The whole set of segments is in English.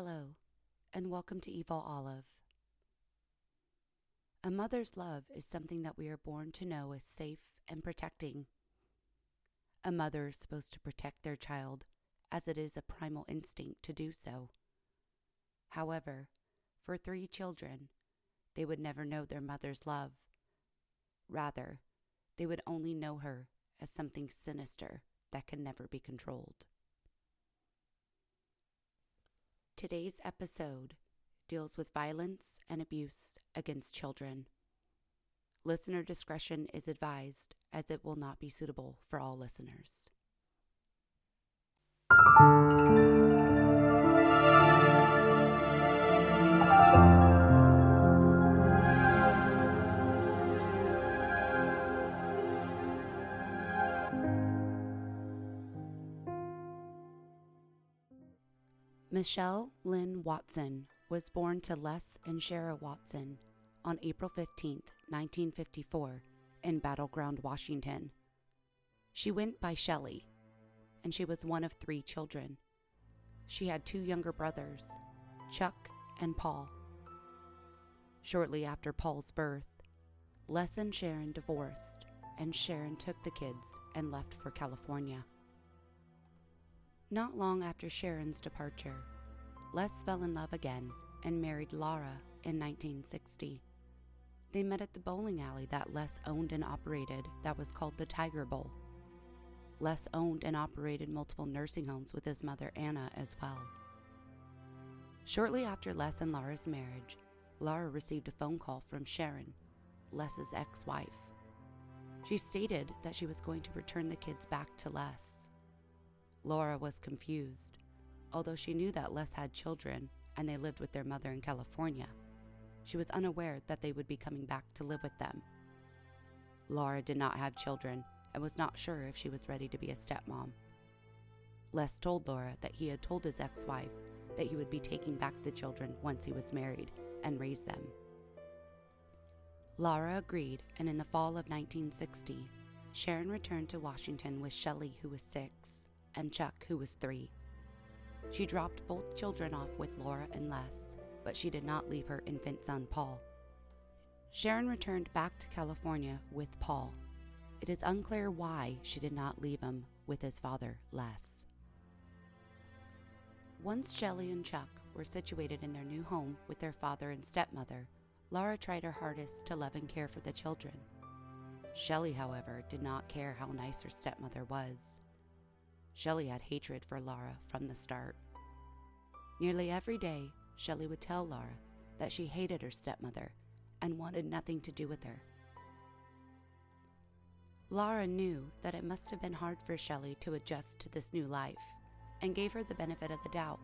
Hello, and welcome to Evil Olive. A mother's love is something that we are born to know as safe and protecting. A mother is supposed to protect their child, as it is a primal instinct to do so. However, for three children, they would never know their mother's love. Rather, they would only know her as something sinister that can never be controlled. Today's episode deals with violence and abuse against children. Listener discretion is advised as it will not be suitable for all listeners. Michelle Lynn Watson was born to Les and Sharon Watson on April 15, 1954, in Battleground, Washington. She went by Shelley, and she was one of three children. She had two younger brothers, Chuck and Paul. Shortly after Paul's birth, Les and Sharon divorced, and Sharon took the kids and left for California. Not long after Sharon's departure, Les fell in love again and married Laura in 1960. They met at the bowling alley that Les owned and operated that was called the Tiger Bowl. Les owned and operated multiple nursing homes with his mother Anna as well. Shortly after Les and Laura's marriage, Laura received a phone call from Sharon, Les's ex wife. She stated that she was going to return the kids back to Les. Laura was confused, although she knew that Les had children and they lived with their mother in California. She was unaware that they would be coming back to live with them. Laura did not have children and was not sure if she was ready to be a stepmom. Les told Laura that he had told his ex wife that he would be taking back the children once he was married and raise them. Laura agreed, and in the fall of 1960, Sharon returned to Washington with Shelley, who was six, and Chuck, who was three. She dropped both children off with Laura and Les, but she did not leave her infant son, Paul. Sharon returned back to California with Paul. It is unclear why she did not leave him with his father, Les. Once Shelley and Chuck were situated in their new home with their father and stepmother, Laura tried her hardest to love and care for the children. Shelley, however, did not care how nice her stepmother was. Shelley had hatred for Laura from the start. Nearly every day, Shelley would tell Laura that she hated her stepmother and wanted nothing to do with her. Laura knew that it must have been hard for Shelley to adjust to this new life and gave her the benefit of the doubt.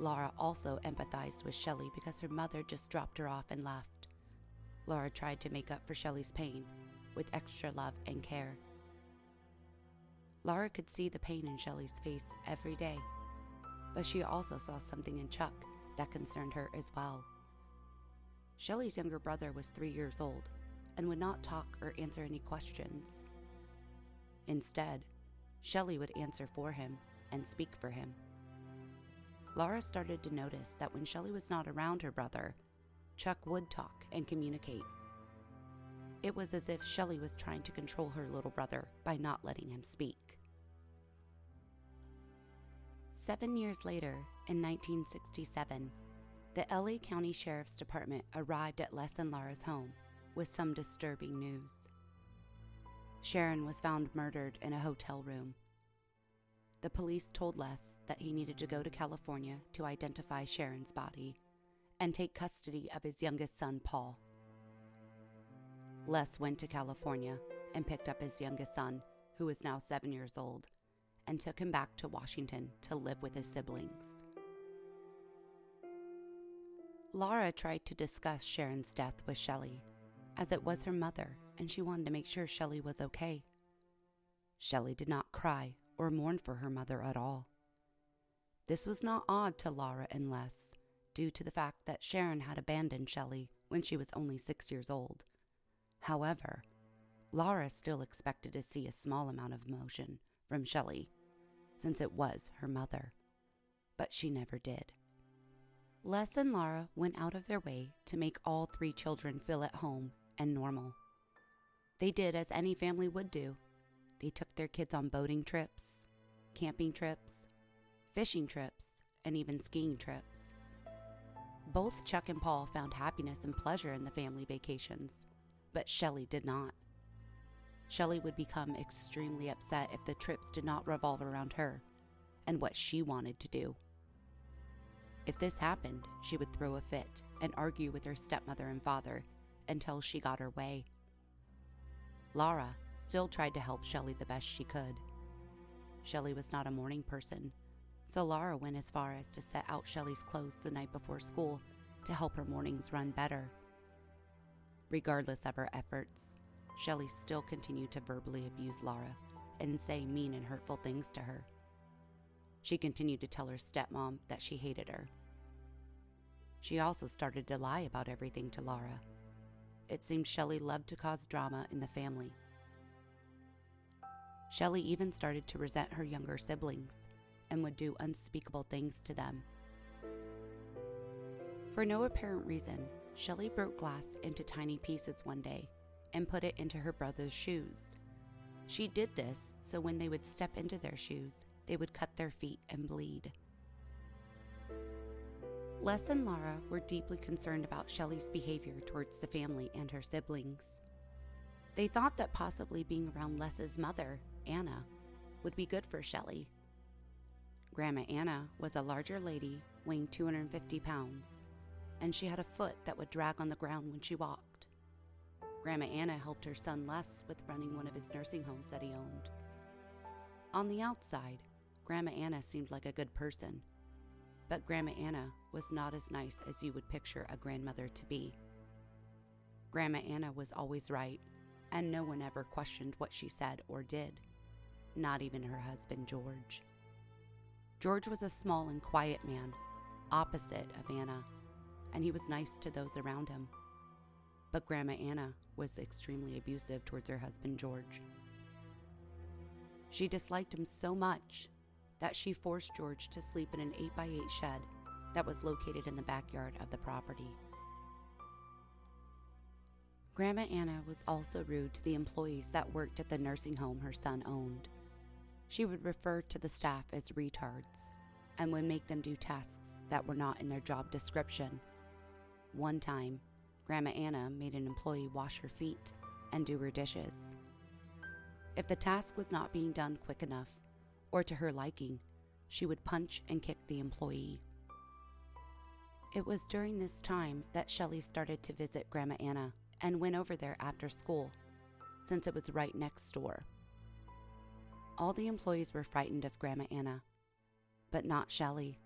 Laura also empathized with Shelley because her mother just dropped her off and left. Laura tried to make up for Shelley's pain with extra love and care. Laura could see the pain in Shelley's face every day, but she also saw something in Chuck that concerned her as well. Shelley's younger brother was three years old and would not talk or answer any questions. Instead, Shelley would answer for him and speak for him. Laura started to notice that when Shelley was not around her brother, Chuck would talk and communicate. It was as if Shelley was trying to control her little brother by not letting him speak. Seven years later, in 1967, the LA County Sheriff's Department arrived at Les and Laura's home with some disturbing news. Sharon was found murdered in a hotel room. The police told Les that he needed to go to California to identify Sharon's body and take custody of his youngest son, Paul. Les went to California and picked up his youngest son, who was now seven years old, and took him back to Washington to live with his siblings. Laura tried to discuss Sharon's death with Shelley, as it was her mother and she wanted to make sure Shelley was okay. Shelley did not cry or mourn for her mother at all. This was not odd to Laura and Les, due to the fact that Sharon had abandoned Shelley when she was only six years old. However, Laura still expected to see a small amount of emotion from Shelley, since it was her mother. But she never did. Les and Laura went out of their way to make all three children feel at home and normal. They did as any family would do. They took their kids on boating trips, camping trips, fishing trips, and even skiing trips. Both Chuck and Paul found happiness and pleasure in the family vacations, but Shelley did not. Shelley would become extremely upset if the trips did not revolve around her and what she wanted to do. If this happened, she would throw a fit and argue with her stepmother and father until she got her way. Laura still tried to help Shelley the best she could. Shelley was not a morning person, so Laura went as far as to set out Shelley's clothes the night before school to help her mornings run better. Regardless of her efforts, Shelley still continued to verbally abuse Laura and say mean and hurtful things to her. She continued to tell her stepmom that she hated her. She also started to lie about everything to Laura. It seemed Shelley loved to cause drama in the family. Shelley even started to resent her younger siblings and would do unspeakable things to them. For no apparent reason, Shelley broke glass into tiny pieces one day and put it into her brother's shoes. She did this so when they would step into their shoes, they would cut their feet and bleed. Les and Laura were deeply concerned about Shelley's behavior towards the family and her siblings. They thought that possibly being around Les's mother, Anna, would be good for Shelley. Grandma Anna was a larger lady weighing 250 pounds, and she had a foot that would drag on the ground when she walked. Grandma Anna helped her son Les with running one of his nursing homes that he owned. On the outside, Grandma Anna seemed like a good person, but Grandma Anna was not as nice as you would picture a grandmother to be. Grandma Anna was always right, and no one ever questioned what she said or did, not even her husband George. George was a small and quiet man, opposite of Anna, and he was nice to those around him. But Grandma Anna was extremely abusive towards her husband George. She disliked him so much that she forced George to sleep in an 8x8 shed that was located in the backyard of the property. Grandma Anna was also rude to the employees that worked at the nursing home her son owned. She would refer to the staff as retards and would make them do tasks that were not in their job description. One time, Grandma Anna made an employee wash her feet and do her dishes. If the task was not being done quick enough, or to her liking, she would punch and kick the employee. It was during this time that Shelley started to visit Grandma Anna and went over there after school, since it was right next door. All the employees were frightened of Grandma Anna, but not Shelley.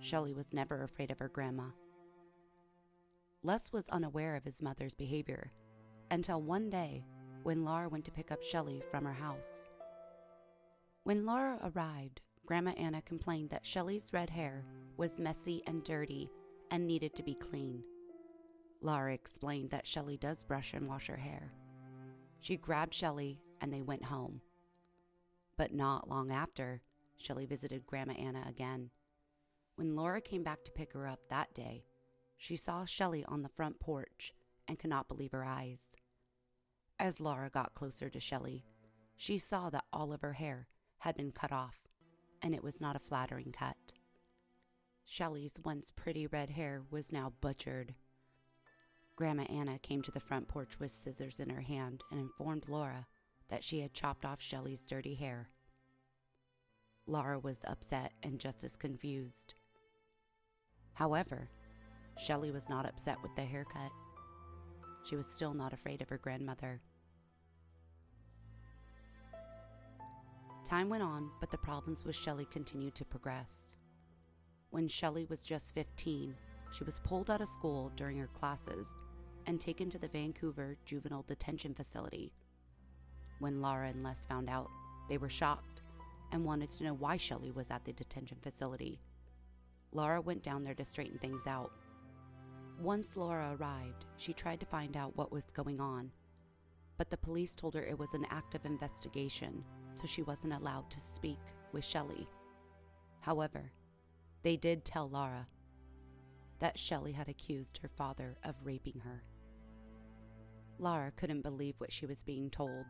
Shelley was never afraid of her grandma. Les was unaware of his mother's behavior until one day when Laura went to pick up Shelley from her house. When Laura arrived, Grandma Anna complained that Shelley's red hair was messy and dirty and needed to be clean. Laura explained that Shelley does brush and wash her hair. She grabbed Shelley and they went home. But not long after, Shelley visited Grandma Anna again. When Laura came back to pick her up that day, she saw Shelley on the front porch and could not believe her eyes. As Laura got closer to Shelley, she saw that all of her hair had been cut off, and it was not a flattering cut. Shelley's once pretty red hair was now butchered. Grandma Anna came to the front porch with scissors in her hand and informed Laura that she had chopped off Shelley's dirty hair. Laura was upset and just as confused. However, Shelley was not upset with the haircut. She was still not afraid of her grandmother. Time went on, but the problems with Shelley continued to progress. When Shelley was just 15, she was pulled out of school during her classes and taken to the Vancouver Juvenile Detention Facility. When Laura and Les found out, they were shocked and wanted to know why Shelley was at the detention facility. Laura went down there to straighten things out. Once Laura arrived, she tried to find out what was going on, but the police told her it was an active investigation so she wasn't allowed to speak with Shelley. However, they did tell Laura that Shelley had accused her father of raping her. Laura couldn't believe what she was being told.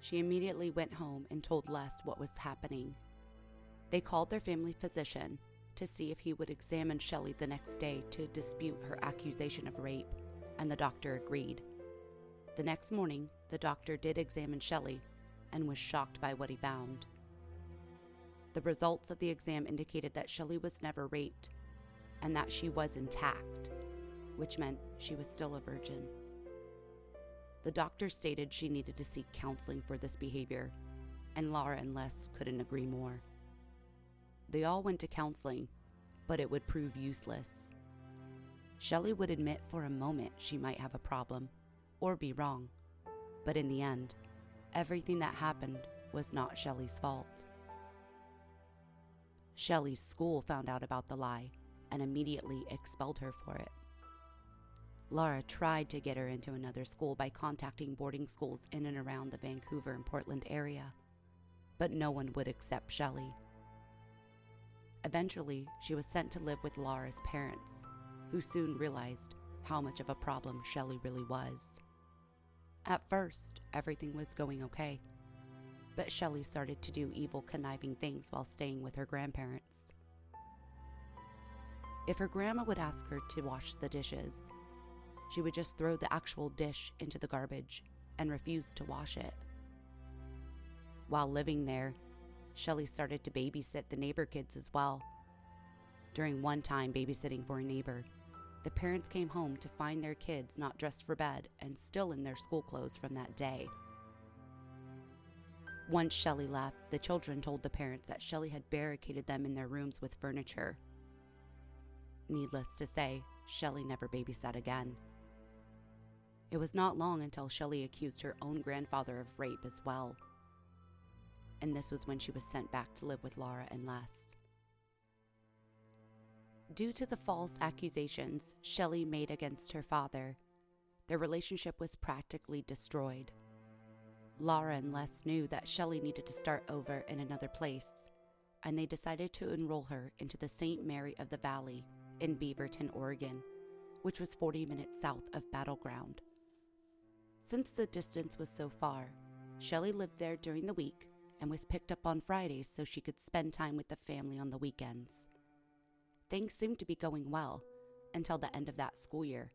She immediately went home and told Les what was happening. They called their family physician to see if he would examine Shelley the next day to dispute her accusation of rape, and the doctor agreed. The next morning, the doctor did examine Shelley and was shocked by what he found. The results of the exam indicated that Shelley was never raped and that she was intact, which meant she was still a virgin. The doctor stated she needed to seek counseling for this behavior, and Laura and Les couldn't agree more. They all went to counseling, but it would prove useless. Shelley would admit for a moment she might have a problem or be wrong, but in the end, everything that happened was not Shelley's fault. Shelley's school found out about the lie and immediately expelled her for it. Laura tried to get her into another school by contacting boarding schools in and around the Vancouver and Portland area, but no one would accept Shelley. Eventually, she was sent to live with Laura's parents, who soon realized how much of a problem Shelley really was. At first, everything was going okay, but Shelley started to do evil, conniving things while staying with her grandparents. If her grandma would ask her to wash the dishes, she would just throw the actual dish into the garbage and refuse to wash it. While living there, Shelley started to babysit the neighbor kids as well. During one time babysitting for a neighbor, the parents came home to find their kids not dressed for bed and still in their school clothes from that day. Once Shelley left, the children told the parents that Shelley had barricaded them in their rooms with furniture. Needless to say, Shelley never babysat again. It was not long until Shelley accused her own grandfather of rape as well. And this was when she was sent back to live with Laura and Les. Due to the false accusations Shelley made against her father, their relationship was practically destroyed. Laura and Les knew that Shelley needed to start over in another place, and they decided to enroll her into the St. Mary of the Valley in Beaverton, Oregon, which was 40 minutes south of Battleground. Since the distance was so far, Shelley lived there during the week and was picked up on Fridays so she could spend time with the family on the weekends. Things seemed to be going well until the end of that school year.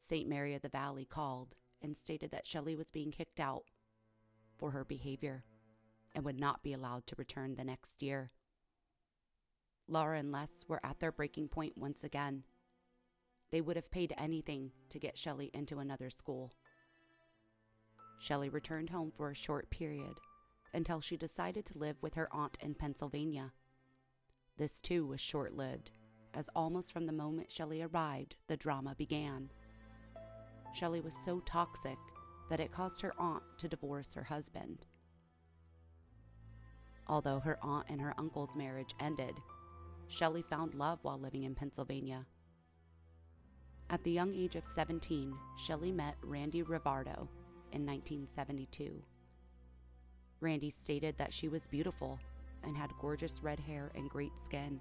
St. Mary of the Valley called and stated that Shelley was being kicked out for her behavior and would not be allowed to return the next year. Laura and Les were at their breaking point once again. They would have paid anything to get Shelley into another school. Shelley returned home for a short period until she decided to live with her aunt in Pennsylvania. This too was short lived, as almost from the moment Shelley arrived, the drama began. Shelley was so toxic that it caused her aunt to divorce her husband. Although her aunt and her uncle's marriage ended, Shelley found love while living in Pennsylvania. At the young age of 17, Shelley met Randy Rivardo in 1972. Randy stated that she was beautiful and had gorgeous red hair and great skin.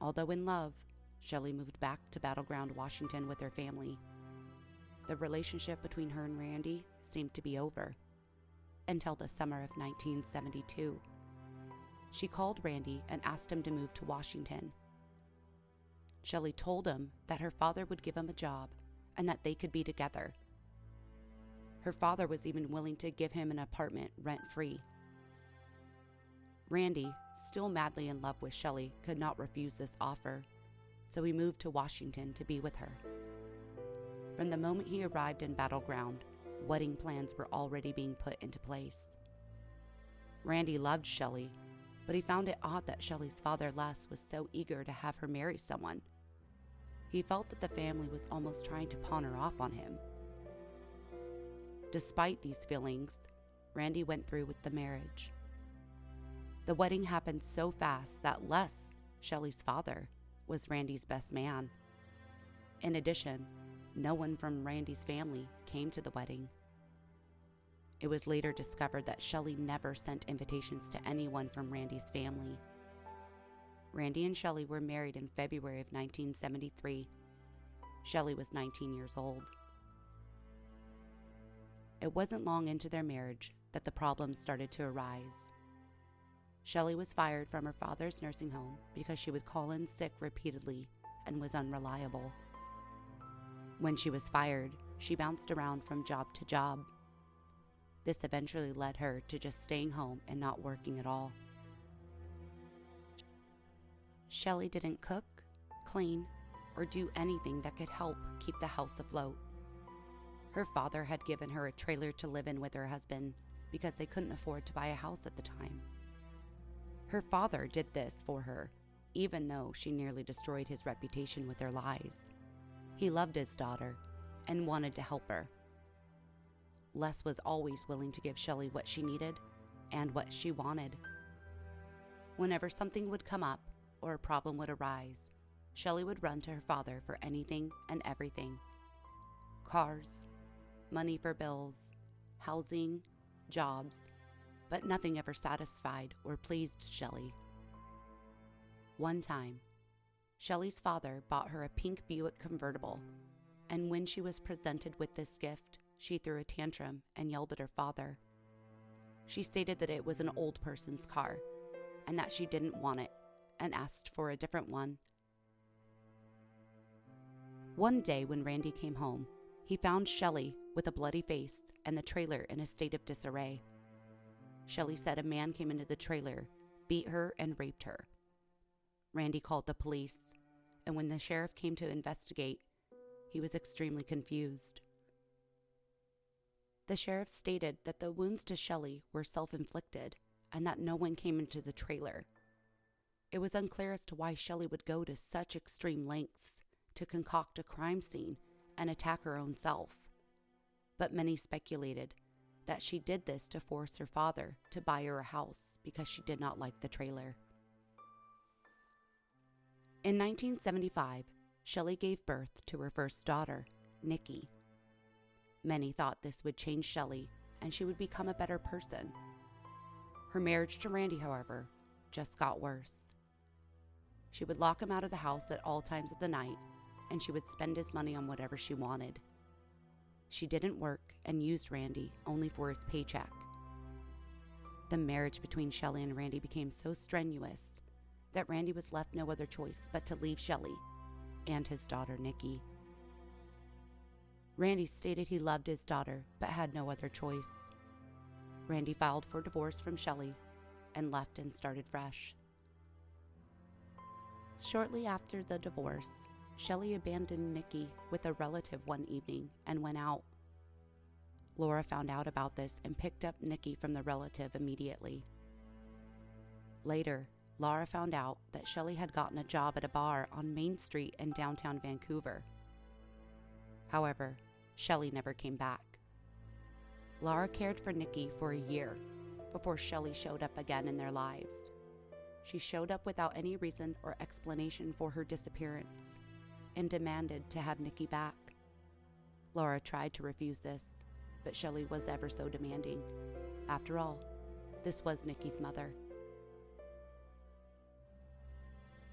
Although in love, Shelley moved back to Battleground, Washington with her family the relationship between her and Randy seemed to be over until the summer of 1972. She called Randy and asked him to move to Washington. Shelley told him that her father would give him a job and that they could be together. Her father was even willing to give him an apartment rent free. Randy, still madly in love with Shelley, could not refuse this offer, so he moved to Washington to be with her. From the moment he arrived in Battleground, wedding plans were already being put into place. Randy loved Shelley, but he found it odd that Shelley's father Les was so eager to have her marry someone. He felt that the family was almost trying to pawn her off on him. Despite these feelings, Randy went through with the marriage. The wedding happened so fast that Les, Shelley's father, was Randy's best man. In addition, no one from Randy's family came to the wedding. It was later discovered that Shelley never sent invitations to anyone from Randy's family. Randy and Shelley were married in February of 1973. Shelley was 19 years old. It wasn't long into their marriage that the problems started to arise. Shelley was fired from her father's nursing home because she would call in sick repeatedly and was unreliable. When she was fired, she bounced around from job to job. This eventually led her to just staying home and not working at all. Shelley didn't cook, clean, or do anything that could help keep the house afloat. Her father had given her a trailer to live in with her husband because they couldn't afford to buy a house at the time. Her father did this for her, even though she nearly destroyed his reputation with her lies. He loved his daughter and wanted to help her. Les was always willing to give Shelley what she needed and what she wanted. Whenever something would come up or a problem would arise, Shelley would run to her father for anything and everything cars, money for bills, housing, jobs, but nothing ever satisfied or pleased Shelley. One time, Shelley's father bought her a pink Buick convertible, and when she was presented with this gift, she threw a tantrum and yelled at her father. She stated that it was an old person's car and that she didn't want it and asked for a different one. One day when Randy came home, he found Shelley with a bloody face and the trailer in a state of disarray. Shelley said a man came into the trailer, beat her, and raped her. Randy called the police, and when the sheriff came to investigate, he was extremely confused. The sheriff stated that the wounds to Shelley were self inflicted and that no one came into the trailer. It was unclear as to why Shelley would go to such extreme lengths to concoct a crime scene and attack her own self. But many speculated that she did this to force her father to buy her a house because she did not like the trailer. In 1975, Shelley gave birth to her first daughter, Nikki. Many thought this would change Shelley and she would become a better person. Her marriage to Randy, however, just got worse. She would lock him out of the house at all times of the night, and she would spend his money on whatever she wanted. She didn't work and used Randy only for his paycheck. The marriage between Shelley and Randy became so strenuous that Randy was left no other choice but to leave Shelley and his daughter Nikki. Randy stated he loved his daughter but had no other choice. Randy filed for divorce from Shelley and left and started fresh. Shortly after the divorce, Shelley abandoned Nikki with a relative one evening and went out. Laura found out about this and picked up Nikki from the relative immediately. Later, Laura found out that Shelley had gotten a job at a bar on Main Street in downtown Vancouver. However, Shelley never came back. Laura cared for Nikki for a year before Shelley showed up again in their lives. She showed up without any reason or explanation for her disappearance and demanded to have Nikki back. Laura tried to refuse this, but Shelley was ever so demanding. After all, this was Nikki's mother.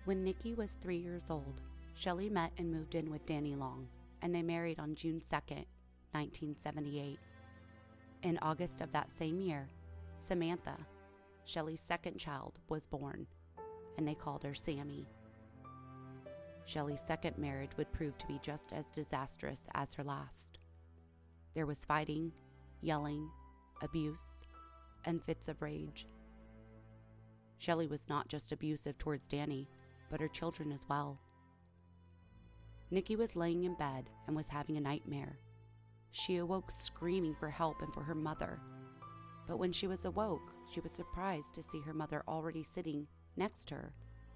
When Nikki was three years old, Shelley met and moved in with Danny Long, and they married on June 2, 1978. In August of that same year, Samantha, Shelley's second child, was born, and they called her Sammy. Shelley's second marriage would prove to be just as disastrous as her last. There was fighting, yelling, abuse, and fits of rage. Shelley was not just abusive towards Danny, but her children as well. Nikki was laying in bed and was having a nightmare. She awoke screaming for help and for her mother. But when she was awoke, she was surprised to see her mother already sitting next to her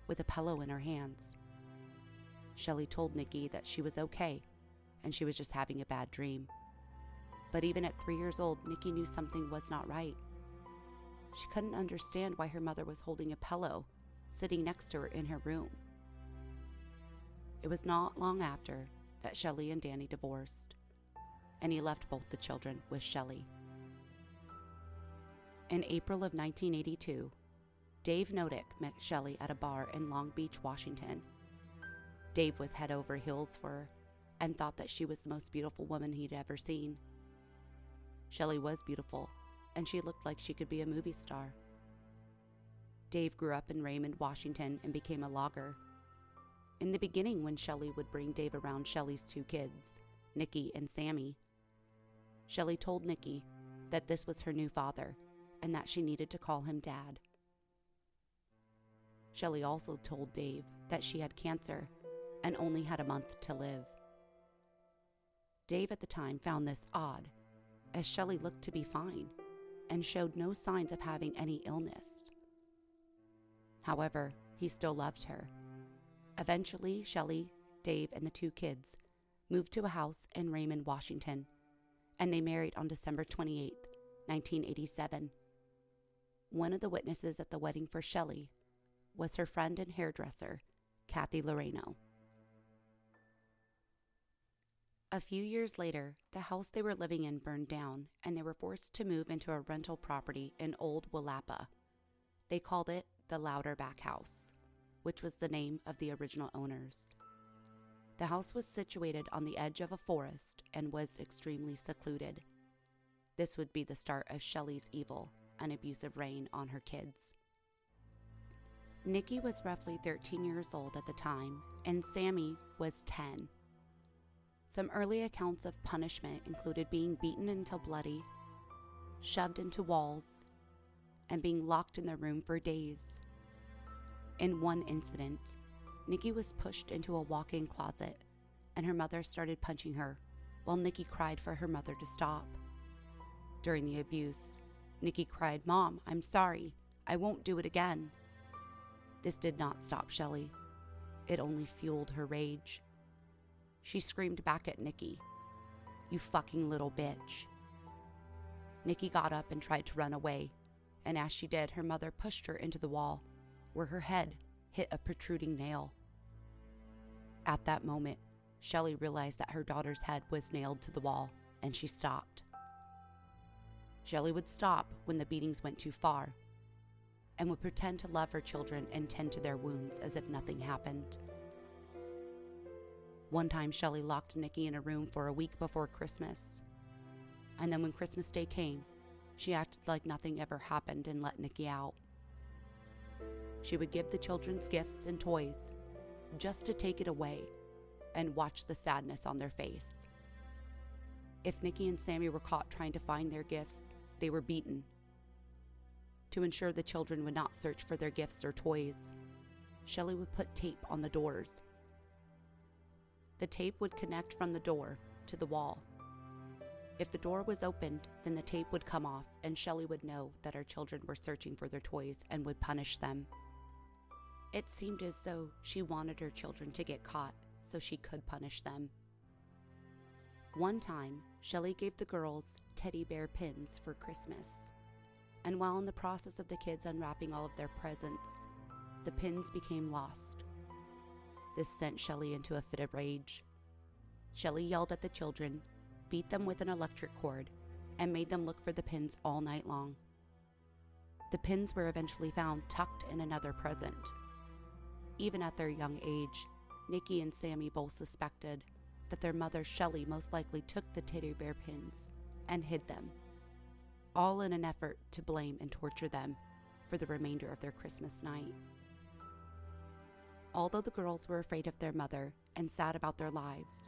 with a pillow in her hands. Shelley told Nikki that she was okay and she was just having a bad dream. But even at three years old, Nikki knew something was not right. She couldn't understand why her mother was holding a pillow sitting next to her in her room. It was not long after that Shelley and Danny divorced, and he left both the children with Shelley. In April of 1982, Dave Knotek met Shelley at a bar in Long Beach, Washington. Dave was head over heels for her and thought that she was the most beautiful woman he'd ever seen. Shelley was beautiful, and she looked like she could be a movie star. Dave grew up in Raymond, Washington, and became a logger. In the beginning, when Shelley would bring Dave around Shelley's two kids, Nikki and Sammy, Shelley told Nikki that this was her new father and that she needed to call him dad. Shelley also told Dave that she had cancer and only had a month to live. Dave at the time found this odd, as Shelley looked to be fine and showed no signs of having any illness. However, he still loved her. Eventually, Shelley, Dave, and the two kids moved to a house in Raymond, Washington, and they married on December 28, 1987. One of the witnesses at the wedding for Shelley was her friend and hairdresser, Kathy Loreno. A few years later, the house they were living in burned down, and they were forced to move into a rental property in Old Willapa. They called it the Louderback House, which was the name of the original owners. The house was situated on the edge of a forest and was extremely secluded. This would be the start of Shelley's evil and abusive reign on her kids. Nikki was roughly 13 years old at the time, and Sammy was 10. Some early accounts of punishment included being beaten until bloody, shoved into walls, and being locked in their room for days. In one incident, Nikki was pushed into a walk in closet, and her mother started punching her while Nikki cried for her mother to stop. During the abuse, Nikki cried, Mom, I'm sorry. I won't do it again. This did not stop Shelley. It only fueled her rage. She screamed back at Nikki, You fucking little bitch. Nikki got up and tried to run away, and as she did, her mother pushed her into the wall, where her head hit a protruding nail. At that moment, Shelley realized that her daughter's head was nailed to the wall, and she stopped. Shelley would stop when the beatings went too far and would pretend to love her children and tend to their wounds as if nothing happened. One time, Shelley locked Nikki in a room for a week before Christmas. And then when Christmas Day came, she acted like nothing ever happened and let Nikki out. She would give the children's gifts and toys just to take it away and watch the sadness on their face. If Nikki and Sammy were caught trying to find their gifts, they were beaten. To ensure the children would not search for their gifts or toys, Shelley would put tape on the doors the tape would connect from the door to the wall. If the door was opened, then the tape would come off, and Shelley would know that her children were searching for their toys and would punish them. It seemed as though she wanted her children to get caught so she could punish them. One time, Shelley gave the girls teddy bear pins for Christmas. And while in the process of the kids unwrapping all of their presents, the pins became lost. This sent Shelley into a fit of rage. Shelley yelled at the children, beat them with an electric cord, and made them look for the pins all night long. The pins were eventually found tucked in another present. Even at their young age, Nikki and Sammy both suspected that their mother Shelley most likely took the teddy bear pins and hid them, all in an effort to blame and torture them for the remainder of their Christmas night. Although the girls were afraid of their mother and sad about their lives,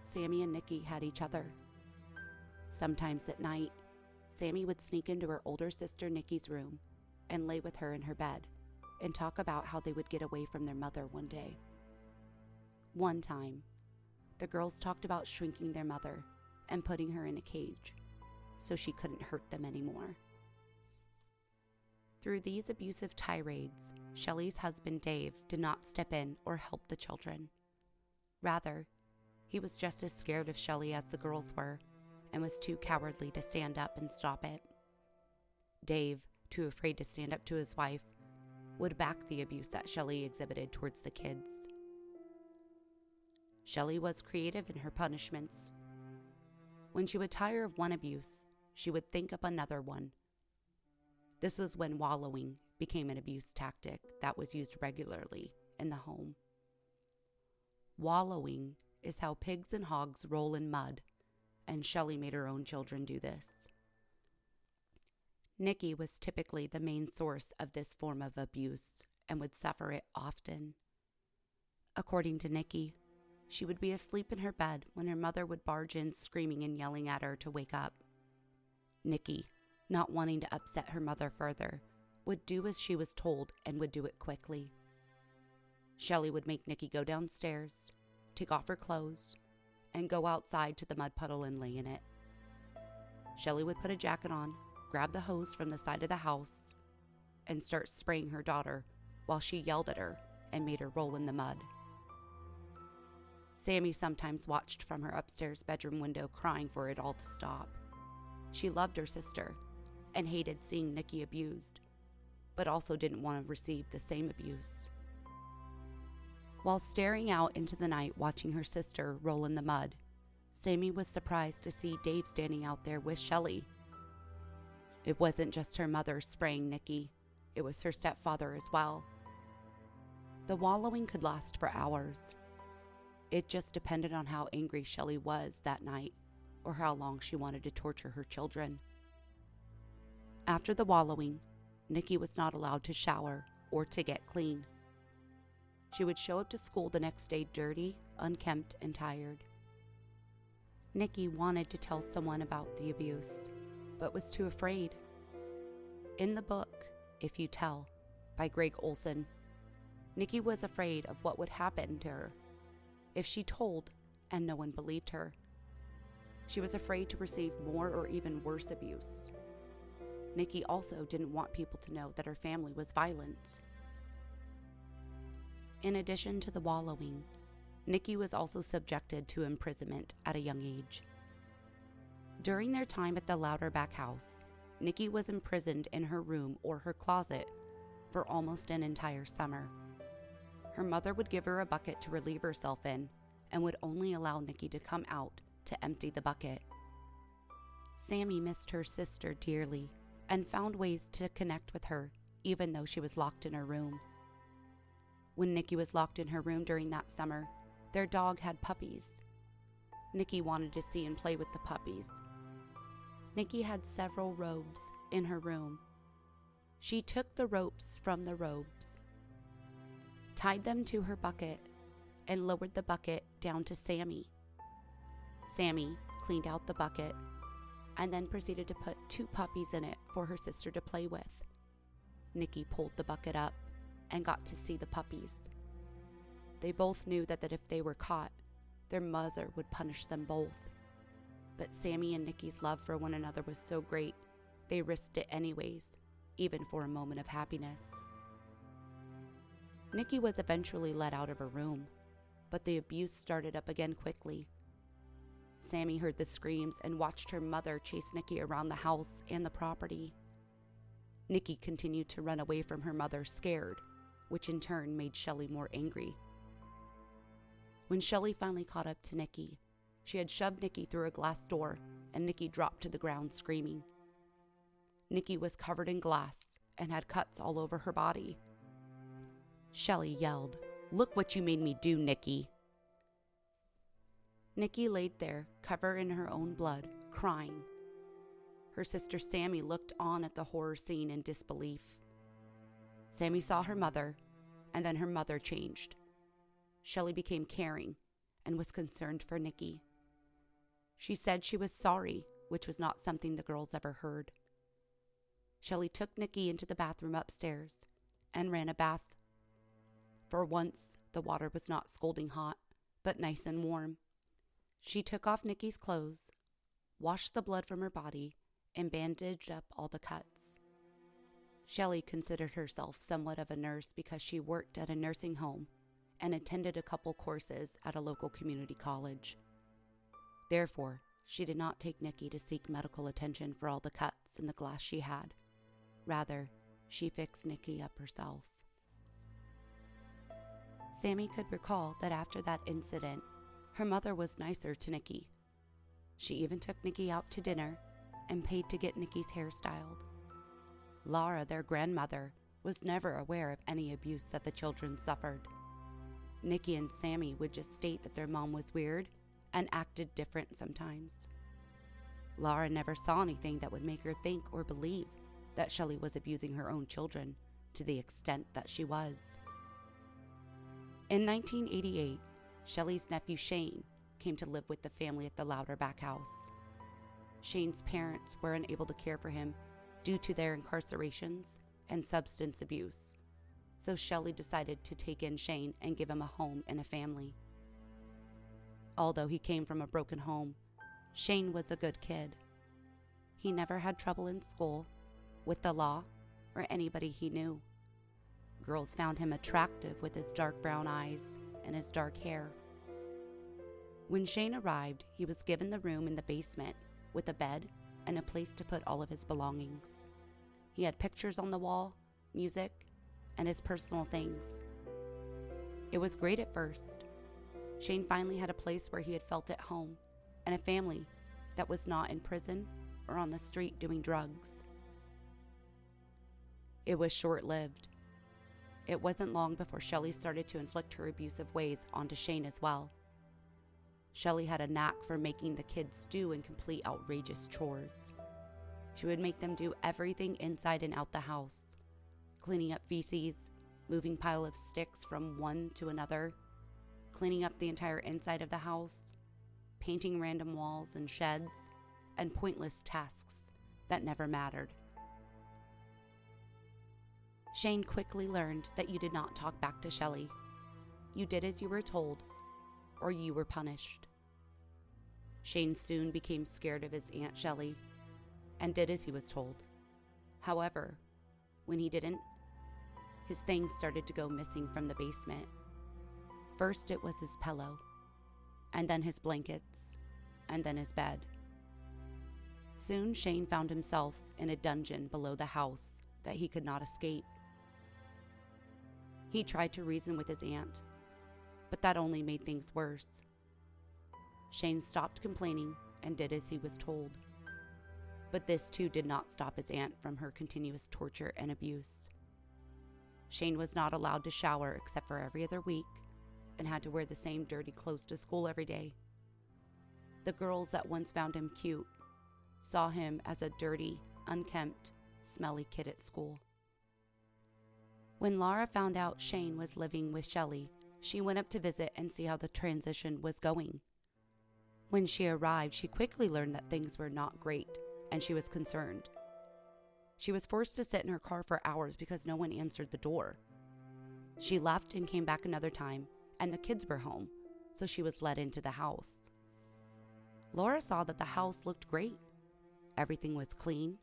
Sammy and Nikki had each other. Sometimes at night, Sammy would sneak into her older sister Nikki's room and lay with her in her bed and talk about how they would get away from their mother one day. One time, the girls talked about shrinking their mother and putting her in a cage so she couldn't hurt them anymore. Through these abusive tirades, Shelley's husband Dave did not step in or help the children. Rather, he was just as scared of Shelley as the girls were and was too cowardly to stand up and stop it. Dave, too afraid to stand up to his wife, would back the abuse that Shelley exhibited towards the kids. Shelley was creative in her punishments. When she would tire of one abuse, she would think up another one. This was when wallowing became an abuse tactic that was used regularly in the home. Wallowing is how pigs and hogs roll in mud, and Shelley made her own children do this. Nikki was typically the main source of this form of abuse and would suffer it often. According to Nikki, she would be asleep in her bed when her mother would barge in screaming and yelling at her to wake up. Nikki, not wanting to upset her mother further, would do as she was told and would do it quickly. Shelley would make Nikki go downstairs, take off her clothes, and go outside to the mud puddle and lay in it. Shelley would put a jacket on grab the hose from the side of the house and start spraying her daughter while she yelled at her and made her roll in the mud. Sammy sometimes watched from her upstairs bedroom window, crying for it all to stop. She loved her sister and hated seeing Nikki abused, but also didn't want to receive the same abuse. While staring out into the night watching her sister roll in the mud, Sammy was surprised to see Dave standing out there with Shelley it wasn't just her mother spraying Nikki, it was her stepfather as well. The wallowing could last for hours. It just depended on how angry Shelley was that night or how long she wanted to torture her children. After the wallowing, Nikki was not allowed to shower or to get clean. She would show up to school the next day dirty, unkempt, and tired. Nikki wanted to tell someone about the abuse but was too afraid. In the book, If You Tell, by Gregg Olsen, Nikki was afraid of what would happen to her if she told and no one believed her. She was afraid to receive more or even worse abuse. Nikki also didn't want people to know that her family was violent. In addition to the wallowing, Nikki was also subjected to imprisonment at a young age. During their time at the Louderback house, Nikki was imprisoned in her room or her closet for almost an entire summer. Her mother would give her a bucket to relieve herself in and would only allow Nikki to come out to empty the bucket. Sammy missed her sister dearly and found ways to connect with her even though she was locked in her room. When Nikki was locked in her room during that summer, their dog had puppies. Nikki wanted to see and play with the puppies, Nikki had several robes in her room. She took the ropes from the robes, tied them to her bucket, and lowered the bucket down to Sammy. Sammy cleaned out the bucket and then proceeded to put two puppies in it for her sister to play with. Nikki pulled the bucket up and got to see the puppies. They both knew that, that if they were caught, their mother would punish them both but Sammy and Nikki's love for one another was so great, they risked it anyways, even for a moment of happiness. Nikki was eventually let out of her room, but the abuse started up again quickly. Sammy heard the screams and watched her mother chase Nikki around the house and the property. Nikki continued to run away from her mother scared, which in turn made Shelley more angry. When Shelley finally caught up to Nikki, she had shoved Nikki through a glass door, and Nikki dropped to the ground screaming. Nikki was covered in glass and had cuts all over her body. Shelley yelled, Look what you made me do, Nikki. Nikki laid there, covered in her own blood, crying. Her sister Sammy looked on at the horror scene in disbelief. Sammy saw her mother, and then her mother changed. Shelley became caring and was concerned for Nikki. She said she was sorry, which was not something the girls ever heard. Shelley took Nikki into the bathroom upstairs and ran a bath. For once, the water was not scalding hot, but nice and warm. She took off Nikki's clothes, washed the blood from her body, and bandaged up all the cuts. Shelley considered herself somewhat of a nurse because she worked at a nursing home and attended a couple courses at a local community college. Therefore, she did not take Nikki to seek medical attention for all the cuts and the glass she had. Rather, she fixed Nikki up herself. Sammy could recall that after that incident, her mother was nicer to Nikki. She even took Nikki out to dinner and paid to get Nikki's hair styled. Laura, their grandmother, was never aware of any abuse that the children suffered. Nikki and Sammy would just state that their mom was weird and acted different sometimes. Laura never saw anything that would make her think or believe that Shelley was abusing her own children to the extent that she was. In 1988, Shelley's nephew Shane came to live with the family at the Louderback house. Shane's parents were unable to care for him due to their incarcerations and substance abuse, so Shelley decided to take in Shane and give him a home and a family. Although he came from a broken home, Shane was a good kid. He never had trouble in school, with the law, or anybody he knew. Girls found him attractive with his dark brown eyes and his dark hair. When Shane arrived, he was given the room in the basement with a bed and a place to put all of his belongings. He had pictures on the wall, music, and his personal things. It was great at first. Shane finally had a place where he had felt at home and a family that was not in prison or on the street doing drugs. It was short lived. It wasn't long before Shelley started to inflict her abusive ways onto Shane as well. Shelley had a knack for making the kids do and complete outrageous chores. She would make them do everything inside and out the house cleaning up feces, moving pile of sticks from one to another, cleaning up the entire inside of the house, painting random walls and sheds, and pointless tasks that never mattered. Shane quickly learned that you did not talk back to Shelley. You did as you were told, or you were punished. Shane soon became scared of his Aunt Shelley and did as he was told. However, when he didn't, his things started to go missing from the basement. First, it was his pillow, and then his blankets, and then his bed. Soon, Shane found himself in a dungeon below the house that he could not escape. He tried to reason with his aunt, but that only made things worse. Shane stopped complaining and did as he was told. But this too did not stop his aunt from her continuous torture and abuse. Shane was not allowed to shower except for every other week and had to wear the same dirty clothes to school every day. The girls that once found him cute saw him as a dirty, unkempt, smelly kid at school. When Laura found out Shane was living with Shelley, she went up to visit and see how the transition was going. When she arrived, she quickly learned that things were not great, and she was concerned. She was forced to sit in her car for hours because no one answered the door. She left and came back another time, and the kids were home, so she was let into the house. Laura saw that the house looked great. Everything was clean.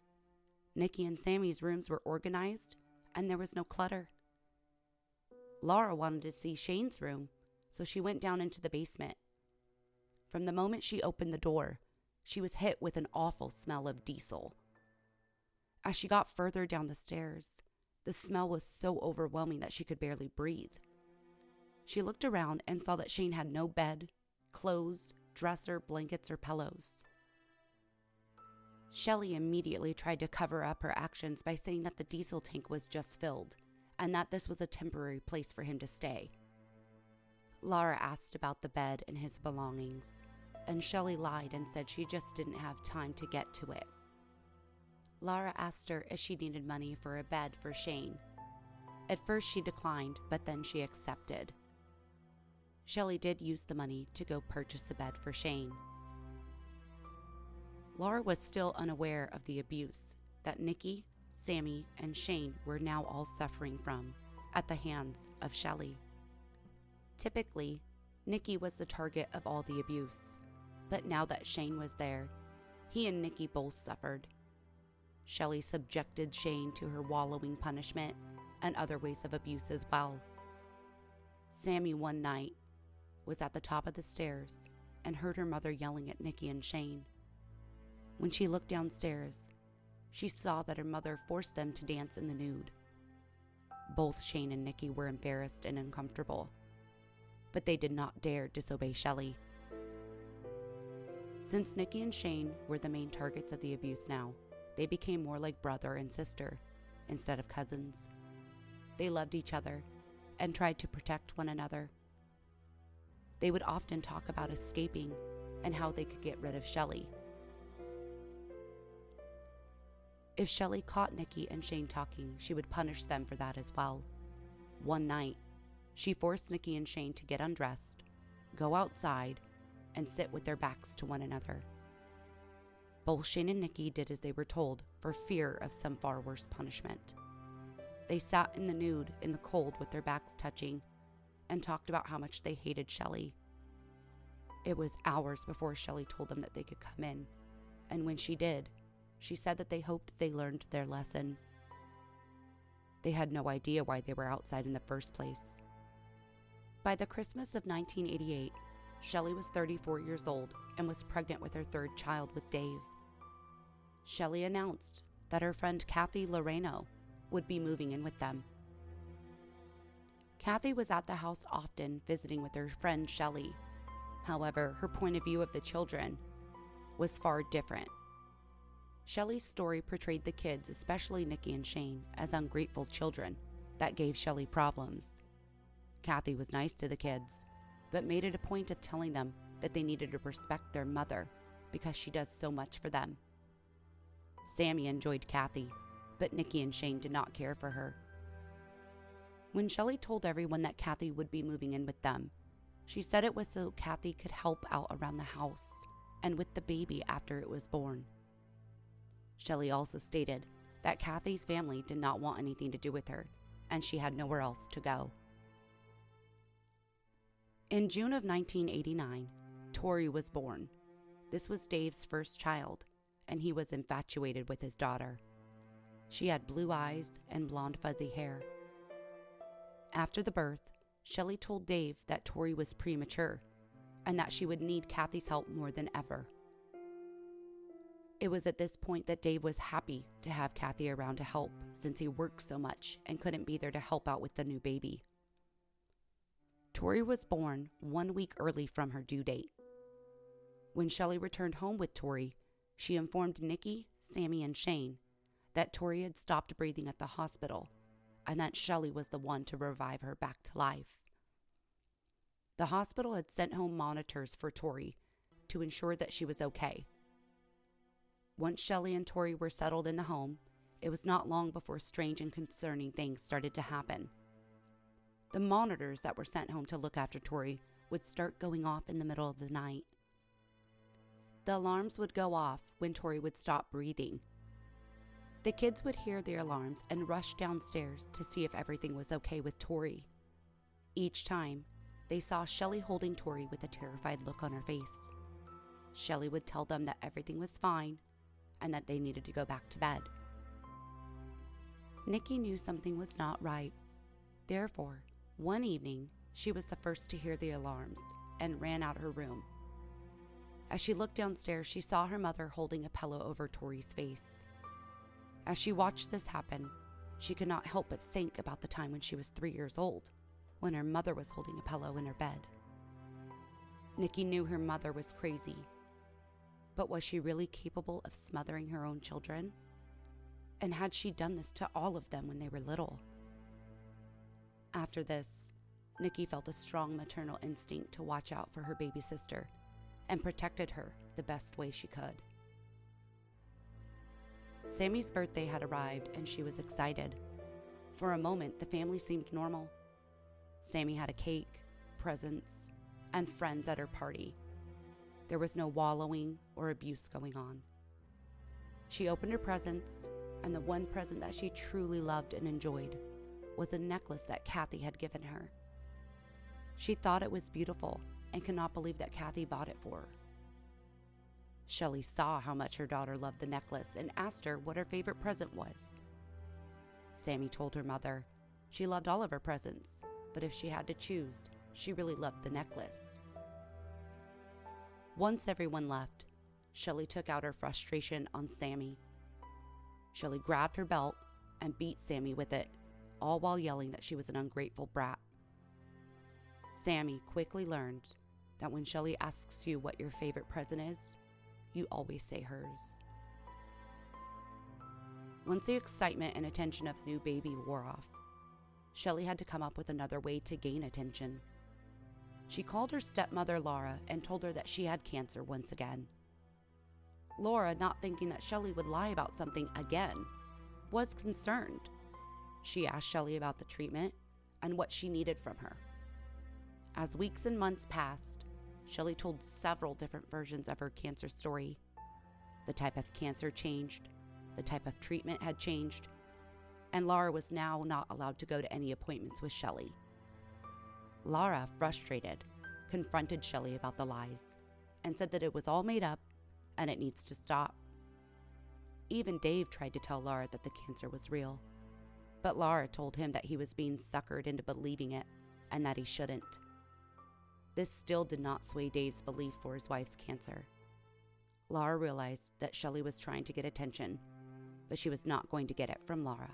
Nikki and Sammy's rooms were organized, and there was no clutter. Laura wanted to see Shane's room, so she went down into the basement. From the moment she opened the door, she was hit with an awful smell of diesel. As she got further down the stairs, the smell was so overwhelming that she could barely breathe. She looked around and saw that Shane had no bed, clothes, dresser, blankets, or pillows. Shelley immediately tried to cover up her actions by saying that the diesel tank was just filled and that this was a temporary place for him to stay. Laura asked about the bed and his belongings, and Shelley lied and said she just didn't have time to get to it. Laura asked her if she needed money for a bed for Shane. At first, she declined, but then she accepted. Shelley did use the money to go purchase a bed for Shane. Laura was still unaware of the abuse that Nikki, Sammy, and Shane were now all suffering from at the hands of Shelley. Typically, Nikki was the target of all the abuse, but now that Shane was there, he and Nikki both suffered. Shelley subjected Shane to her wallowing punishment and other ways of abuse as well. Sammy one night was at the top of the stairs and heard her mother yelling at Nikki and Shane. When she looked downstairs, she saw that her mother forced them to dance in the nude. Both Shane and Nikki were embarrassed and uncomfortable, but they did not dare disobey Shelley. Since Nikki and Shane were the main targets of the abuse now, they became more like brother and sister instead of cousins. they loved each other and tried to protect one another. They would often talk about escaping and how they could get rid of Shelley. If Shelley caught Nikki and Shane talking, she would punish them for that as well. One night, she forced Nikki and Shane to get undressed, go outside, and sit with their backs to one another. Both Shane and Nikki did as they were told for fear of some far worse punishment. They sat in the nude in the cold with their backs touching and talked about how much they hated Shelley. It was hours before Shelley told them that they could come in, and when she did, she said that they hoped they learned their lesson. They had no idea why they were outside in the first place. By the Christmas of 1988, Shelley was 34 years old and was pregnant with her third child with Dave. Shelley announced that her friend Kathy Loreno would be moving in with them. Kathy was at the house often visiting with her friend Shelley. However, her point of view of the children was far different. Shelley's story portrayed the kids, especially Nikki and Shane, as ungrateful children that gave Shelley problems. Kathy was nice to the kids, but made it a point of telling them that they needed to respect their mother because she does so much for them. Sammy enjoyed Kathy, but Nikki and Shane did not care for her. When Shelley told everyone that Kathy would be moving in with them, she said it was so Kathy could help out around the house and with the baby after it was born. Shelley also stated that Kathy's family did not want anything to do with her, and she had nowhere else to go. In June of 1989, Tori was born. This was Dave's first child, and he was infatuated with his daughter. She had blue eyes and blonde fuzzy hair. After the birth, Shelley told Dave that Tori was premature and that she would need Kathy's help more than ever. It was at this point that Dave was happy to have Kathy around to help since he worked so much and couldn't be there to help out with the new baby. Tori was born one week early from her due date. When Shelley returned home with Tori, she informed Nikki, Sammy, and Shane that Tori had stopped breathing at the hospital and that Shelley was the one to revive her back to life. The hospital had sent home monitors for Tori to ensure that she was okay once Shelley and Tori were settled in the home, it was not long before strange and concerning things started to happen. The monitors that were sent home to look after Tori would start going off in the middle of the night. The alarms would go off when Tori would stop breathing. The kids would hear the alarms and rush downstairs to see if everything was okay with Tori. Each time, they saw Shelley holding Tori with a terrified look on her face. Shelley would tell them that everything was fine and that they needed to go back to bed. Nikki knew something was not right. Therefore, one evening, she was the first to hear the alarms and ran out her room. As she looked downstairs, she saw her mother holding a pillow over Tori's face. As she watched this happen, she could not help but think about the time when she was three years old, when her mother was holding a pillow in her bed. Nikki knew her mother was crazy but was she really capable of smothering her own children? And had she done this to all of them when they were little? After this, Nikki felt a strong maternal instinct to watch out for her baby sister and protected her the best way she could. Sammy's birthday had arrived and she was excited. For a moment, the family seemed normal. Sammy had a cake, presents, and friends at her party there was no wallowing or abuse going on. She opened her presents, and the one present that she truly loved and enjoyed was a necklace that Kathy had given her. She thought it was beautiful and could not believe that Kathy bought it for her. Shelley saw how much her daughter loved the necklace and asked her what her favorite present was. Sammy told her mother she loved all of her presents, but if she had to choose, she really loved the necklace. Once everyone left, Shelley took out her frustration on Sammy. Shelley grabbed her belt and beat Sammy with it, all while yelling that she was an ungrateful brat. Sammy quickly learned that when Shelley asks you what your favorite present is, you always say hers. Once the excitement and attention of the new baby wore off, Shelley had to come up with another way to gain attention. She called her stepmother Laura and told her that she had cancer once again. Laura, not thinking that Shelley would lie about something again, was concerned. She asked Shelley about the treatment and what she needed from her. As weeks and months passed, Shelley told several different versions of her cancer story. The type of cancer changed, the type of treatment had changed, and Laura was now not allowed to go to any appointments with Shelley. Laura, frustrated, confronted Shelley about the lies and said that it was all made up and it needs to stop. Even Dave tried to tell Lara that the cancer was real, but Lara told him that he was being suckered into believing it and that he shouldn't. This still did not sway Dave's belief for his wife's cancer. Lara realized that Shelley was trying to get attention, but she was not going to get it from Laura.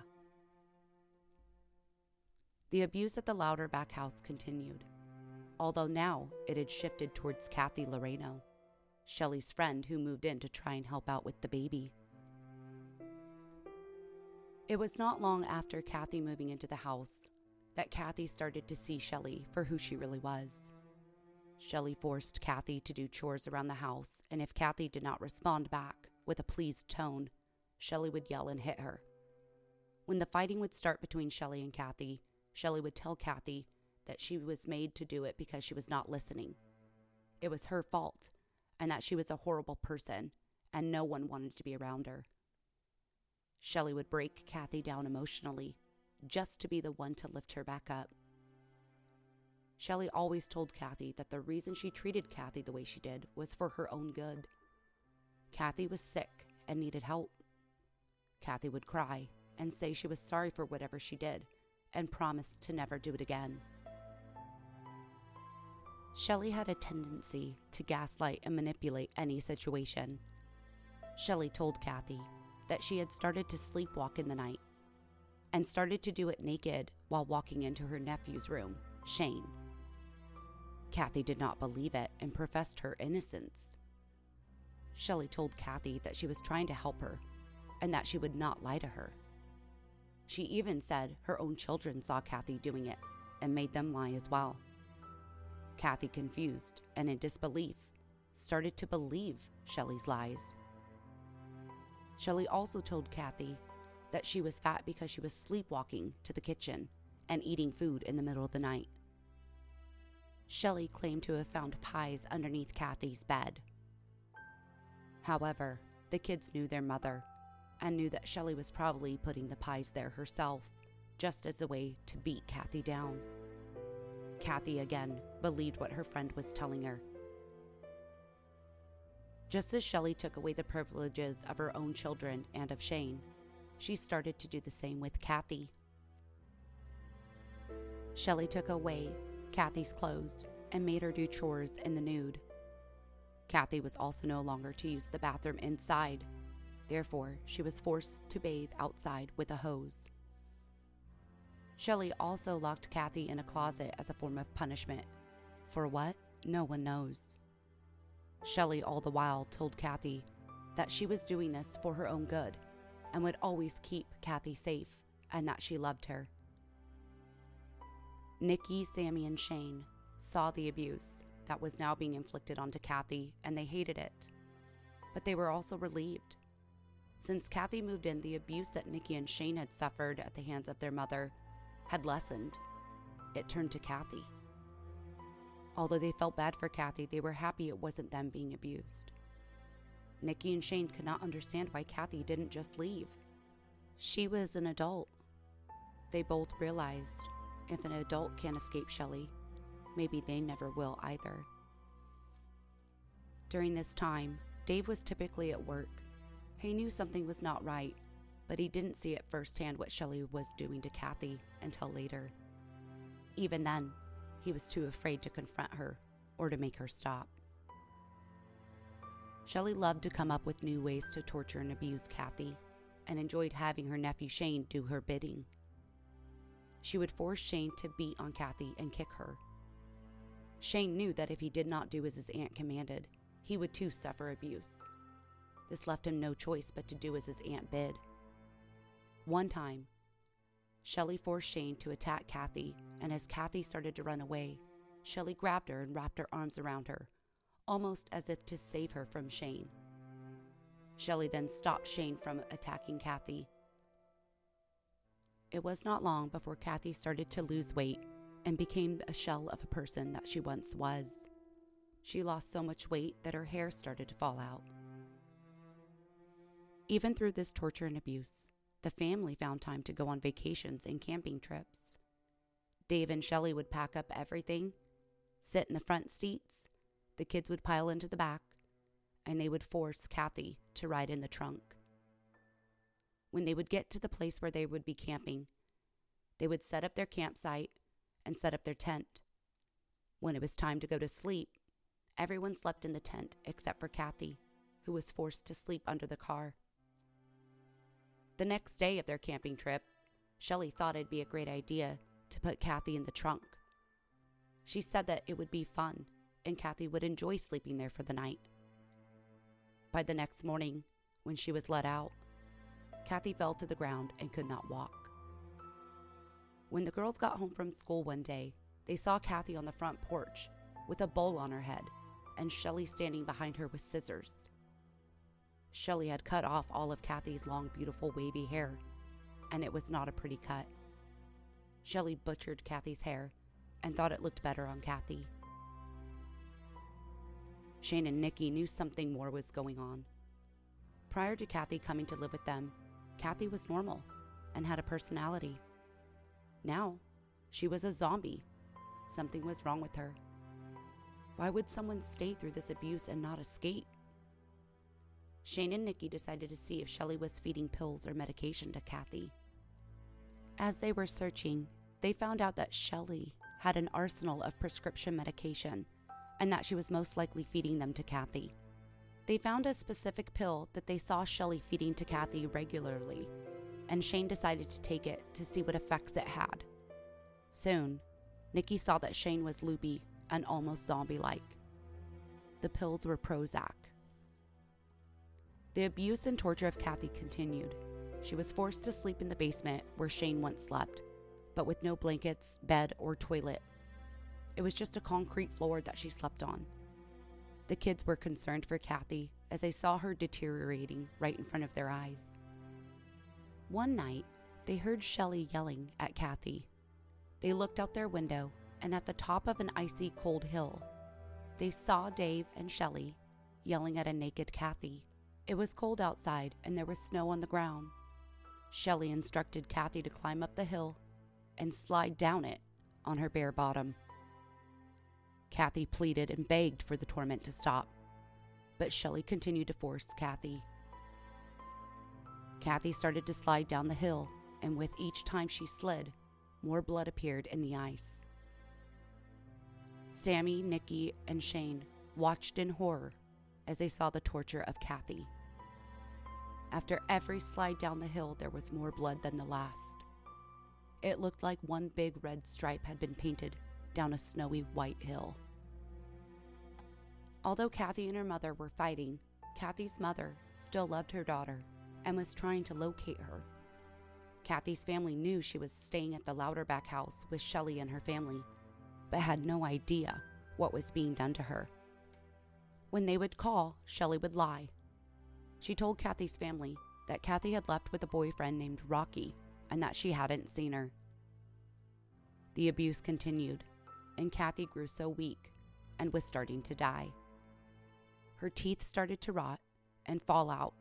The abuse at the Louderback house continued, although now it had shifted towards Kathy Loreno, Shelley's friend who moved in to try and help out with the baby. It was not long after Kathy moving into the house that Kathy started to see Shelley for who she really was. Shelley forced Kathy to do chores around the house, and if Kathy did not respond back with a pleased tone, Shelley would yell and hit her. When the fighting would start between Shelley and Kathy, Shelley would tell Kathy that she was made to do it because she was not listening. It was her fault, and that she was a horrible person, and no one wanted to be around her. Shelley would break Kathy down emotionally, just to be the one to lift her back up. Shelley always told Kathy that the reason she treated Kathy the way she did was for her own good. Kathy was sick and needed help. Kathy would cry and say she was sorry for whatever she did and promised to never do it again. Shelley had a tendency to gaslight and manipulate any situation. Shelley told Kathy that she had started to sleepwalk in the night and started to do it naked while walking into her nephew's room, Shane. Kathy did not believe it and professed her innocence. Shelley told Kathy that she was trying to help her and that she would not lie to her. She even said her own children saw Kathy doing it and made them lie as well. Kathy, confused and in disbelief, started to believe Shelley's lies. Shelley also told Kathy that she was fat because she was sleepwalking to the kitchen and eating food in the middle of the night. Shelley claimed to have found pies underneath Kathy's bed. However, the kids knew their mother and knew that Shelley was probably putting the pies there herself, just as a way to beat Kathy down. Kathy again believed what her friend was telling her. Just as Shelley took away the privileges of her own children and of Shane, she started to do the same with Kathy. Shelley took away Kathy's clothes and made her do chores in the nude. Kathy was also no longer to use the bathroom inside, Therefore, she was forced to bathe outside with a hose. Shelley also locked Kathy in a closet as a form of punishment. For what? No one knows. Shelley, all the while, told Kathy that she was doing this for her own good and would always keep Kathy safe and that she loved her. Nikki, Sammy, and Shane saw the abuse that was now being inflicted onto Kathy and they hated it. But they were also relieved since Kathy moved in, the abuse that Nikki and Shane had suffered at the hands of their mother had lessened. It turned to Kathy. Although they felt bad for Kathy, they were happy it wasn't them being abused. Nikki and Shane could not understand why Kathy didn't just leave. She was an adult. They both realized if an adult can't escape Shelley, maybe they never will either. During this time, Dave was typically at work he knew something was not right, but he didn't see it firsthand what Shelley was doing to Kathy until later. Even then, he was too afraid to confront her or to make her stop. Shelley loved to come up with new ways to torture and abuse Kathy and enjoyed having her nephew Shane do her bidding. She would force Shane to beat on Kathy and kick her. Shane knew that if he did not do as his aunt commanded, he would too suffer abuse. This left him no choice but to do as his aunt bid. One time, Shelly forced Shane to attack Kathy, and as Kathy started to run away, Shelly grabbed her and wrapped her arms around her, almost as if to save her from Shane. Shelly then stopped Shane from attacking Kathy. It was not long before Kathy started to lose weight and became a shell of a person that she once was. She lost so much weight that her hair started to fall out. Even through this torture and abuse, the family found time to go on vacations and camping trips. Dave and Shelley would pack up everything, sit in the front seats, the kids would pile into the back, and they would force Kathy to ride in the trunk. When they would get to the place where they would be camping, they would set up their campsite and set up their tent. When it was time to go to sleep, everyone slept in the tent except for Kathy, who was forced to sleep under the car. The next day of their camping trip, Shelley thought it'd be a great idea to put Kathy in the trunk. She said that it would be fun and Kathy would enjoy sleeping there for the night. By the next morning, when she was let out, Kathy fell to the ground and could not walk. When the girls got home from school one day, they saw Kathy on the front porch with a bowl on her head and Shelley standing behind her with scissors. Shelley had cut off all of Kathy's long, beautiful, wavy hair, and it was not a pretty cut. Shelley butchered Kathy's hair and thought it looked better on Kathy. Shane and Nikki knew something more was going on. Prior to Kathy coming to live with them, Kathy was normal and had a personality. Now, she was a zombie. Something was wrong with her. Why would someone stay through this abuse and not escape? Shane and Nikki decided to see if Shelley was feeding pills or medication to Kathy. As they were searching, they found out that Shelley had an arsenal of prescription medication and that she was most likely feeding them to Kathy. They found a specific pill that they saw Shelley feeding to Kathy regularly, and Shane decided to take it to see what effects it had. Soon, Nikki saw that Shane was loopy and almost zombie like. The pills were Prozac. The abuse and torture of Kathy continued. She was forced to sleep in the basement where Shane once slept, but with no blankets, bed, or toilet. It was just a concrete floor that she slept on. The kids were concerned for Kathy as they saw her deteriorating right in front of their eyes. One night, they heard Shelley yelling at Kathy. They looked out their window, and at the top of an icy cold hill, they saw Dave and Shelley yelling at a naked Kathy. It was cold outside and there was snow on the ground. Shelley instructed Kathy to climb up the hill and slide down it on her bare bottom. Kathy pleaded and begged for the torment to stop, but Shelley continued to force Kathy. Kathy started to slide down the hill, and with each time she slid, more blood appeared in the ice. Sammy, Nikki, and Shane watched in horror as they saw the torture of Kathy. After every slide down the hill, there was more blood than the last. It looked like one big red stripe had been painted down a snowy white hill. Although Kathy and her mother were fighting, Kathy's mother still loved her daughter and was trying to locate her. Kathy's family knew she was staying at the Louderback house with Shelley and her family, but had no idea what was being done to her. When they would call, Shelley would lie she told Kathy's family that Kathy had left with a boyfriend named Rocky and that she hadn't seen her. The abuse continued, and Kathy grew so weak and was starting to die. Her teeth started to rot and fall out,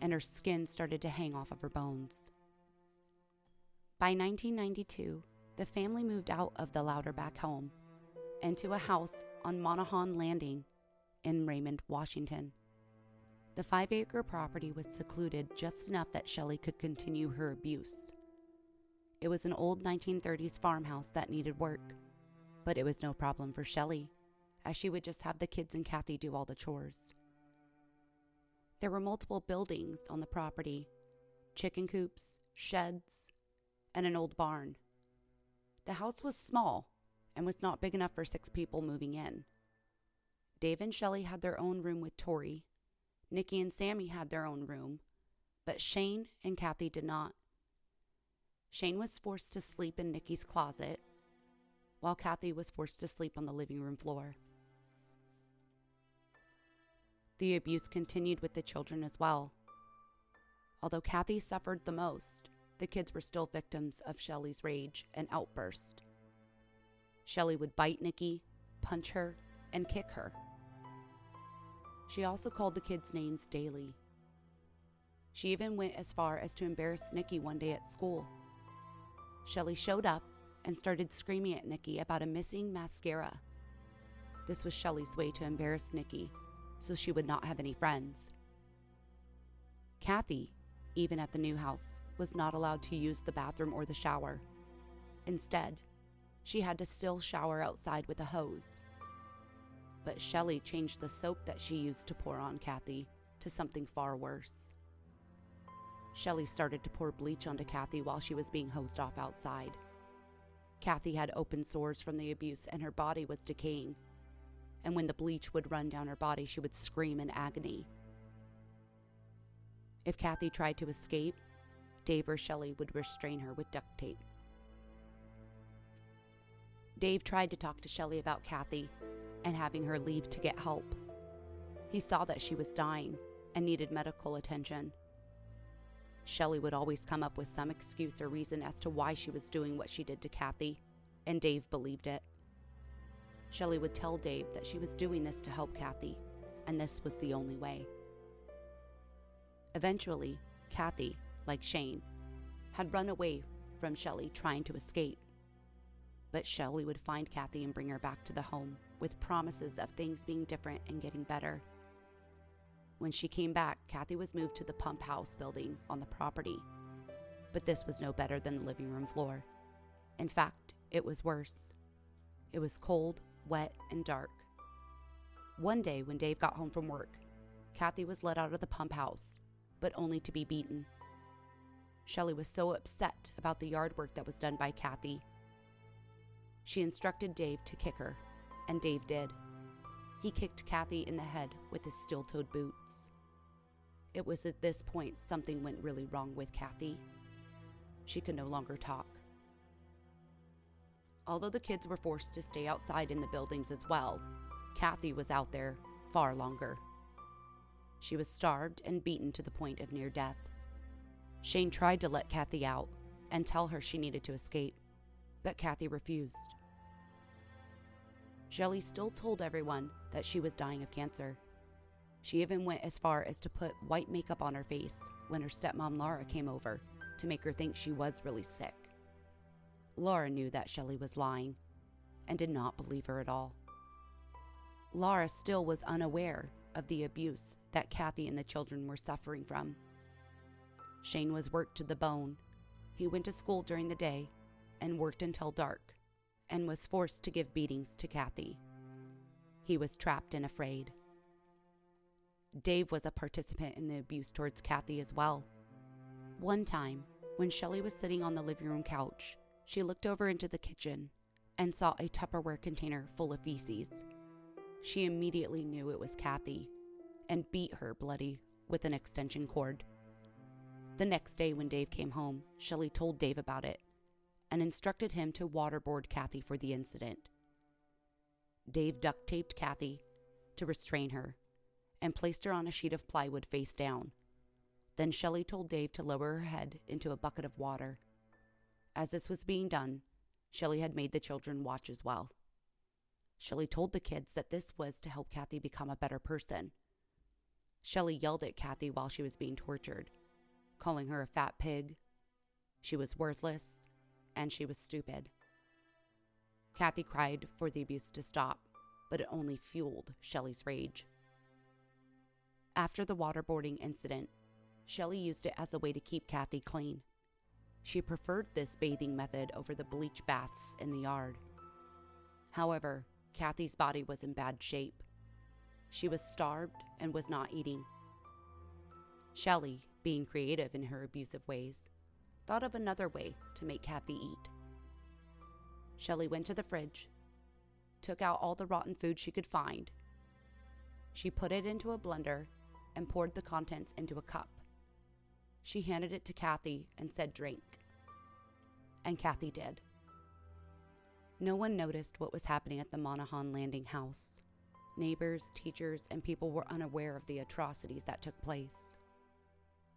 and her skin started to hang off of her bones. By 1992, the family moved out of the Louderback home into a house on Monohon Landing in Raymond, Washington. The five acre property was secluded just enough that Shelley could continue her abuse. It was an old 1930s farmhouse that needed work, but it was no problem for Shelley, as she would just have the kids and Kathy do all the chores. There were multiple buildings on the property chicken coops, sheds, and an old barn. The house was small and was not big enough for six people moving in. Dave and Shelley had their own room with Tori, Nikki and Sammy had their own room, but Shane and Kathy did not. Shane was forced to sleep in Nikki's closet, while Kathy was forced to sleep on the living room floor. The abuse continued with the children as well. Although Kathy suffered the most, the kids were still victims of Shelley's rage and outburst. Shelley would bite Nikki, punch her, and kick her. She also called the kids names daily. She even went as far as to embarrass Nikki one day at school. Shelley showed up and started screaming at Nikki about a missing mascara. This was Shelley's way to embarrass Nikki so she would not have any friends. Kathy, even at the new house, was not allowed to use the bathroom or the shower. Instead, she had to still shower outside with a hose. But Shelley changed the soap that she used to pour on Kathy to something far worse. Shelley started to pour bleach onto Kathy while she was being hosed off outside. Kathy had open sores from the abuse and her body was decaying and when the bleach would run down her body, she would scream in agony. If Kathy tried to escape, Dave or Shelley would restrain her with duct tape. Dave tried to talk to Shelley about Kathy and having her leave to get help. He saw that she was dying and needed medical attention. Shelley would always come up with some excuse or reason as to why she was doing what she did to Kathy, and Dave believed it. Shelley would tell Dave that she was doing this to help Kathy, and this was the only way. Eventually, Kathy, like Shane, had run away from Shelley trying to escape. But Shelley would find Kathy and bring her back to the home with promises of things being different and getting better. When she came back, Kathy was moved to the pump house building on the property. But this was no better than the living room floor. In fact, it was worse. It was cold, wet, and dark. One day, when Dave got home from work, Kathy was let out of the pump house, but only to be beaten. Shelley was so upset about the yard work that was done by Kathy. She instructed Dave to kick her, and Dave did. He kicked Kathy in the head with his steel toed boots. It was at this point something went really wrong with Kathy. She could no longer talk. Although the kids were forced to stay outside in the buildings as well, Kathy was out there far longer. She was starved and beaten to the point of near death. Shane tried to let Kathy out and tell her she needed to escape, but Kathy refused. Shelley still told everyone that she was dying of cancer. She even went as far as to put white makeup on her face when her stepmom Laura came over to make her think she was really sick. Laura knew that Shelley was lying and did not believe her at all. Laura still was unaware of the abuse that Kathy and the children were suffering from. Shane was worked to the bone. He went to school during the day and worked until dark and was forced to give beatings to Kathy. He was trapped and afraid. Dave was a participant in the abuse towards Kathy as well. One time, when Shelley was sitting on the living room couch, she looked over into the kitchen and saw a Tupperware container full of feces. She immediately knew it was Kathy and beat her bloody with an extension cord. The next day, when Dave came home, Shelley told Dave about it and instructed him to waterboard Kathy for the incident. Dave duct taped Kathy to restrain her and placed her on a sheet of plywood face down. Then Shelley told Dave to lower her head into a bucket of water as this was being done, Shelley had made the children watch as well. Shelley told the kids that this was to help Kathy become a better person. Shelley yelled at Kathy while she was being tortured, calling her a fat pig. She was worthless, and she was stupid. Kathy cried for the abuse to stop, but it only fueled Shelley's rage. After the waterboarding incident, Shelley used it as a way to keep Kathy clean. She preferred this bathing method over the bleach baths in the yard. However, Kathy's body was in bad shape. She was starved and was not eating. Shelley, being creative in her abusive ways, thought of another way to make Kathy eat. Shelley went to the fridge, took out all the rotten food she could find. She put it into a blender and poured the contents into a cup. She handed it to Kathy and said, Drink. and Kathy did. No one noticed what was happening at the Monohon Landing house. Neighbors, teachers, and people were unaware of the atrocities that took place.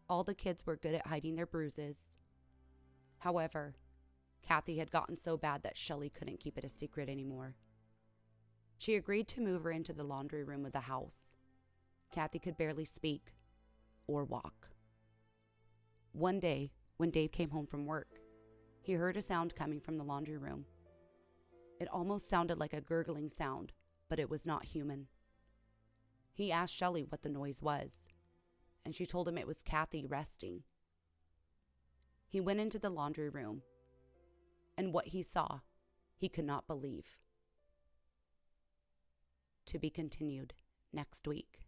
All the kids were good at hiding their bruises. However, Kathy had gotten so bad that Shelley couldn't keep it a secret anymore. She agreed to move her into the laundry room of the house. Kathy could barely speak or walk. One day, when Dave came home from work, he heard a sound coming from the laundry room. It almost sounded like a gurgling sound, but it was not human. He asked Shelley what the noise was, and she told him it was Kathy resting. He went into the laundry room, and what he saw, he could not believe. To be continued next week.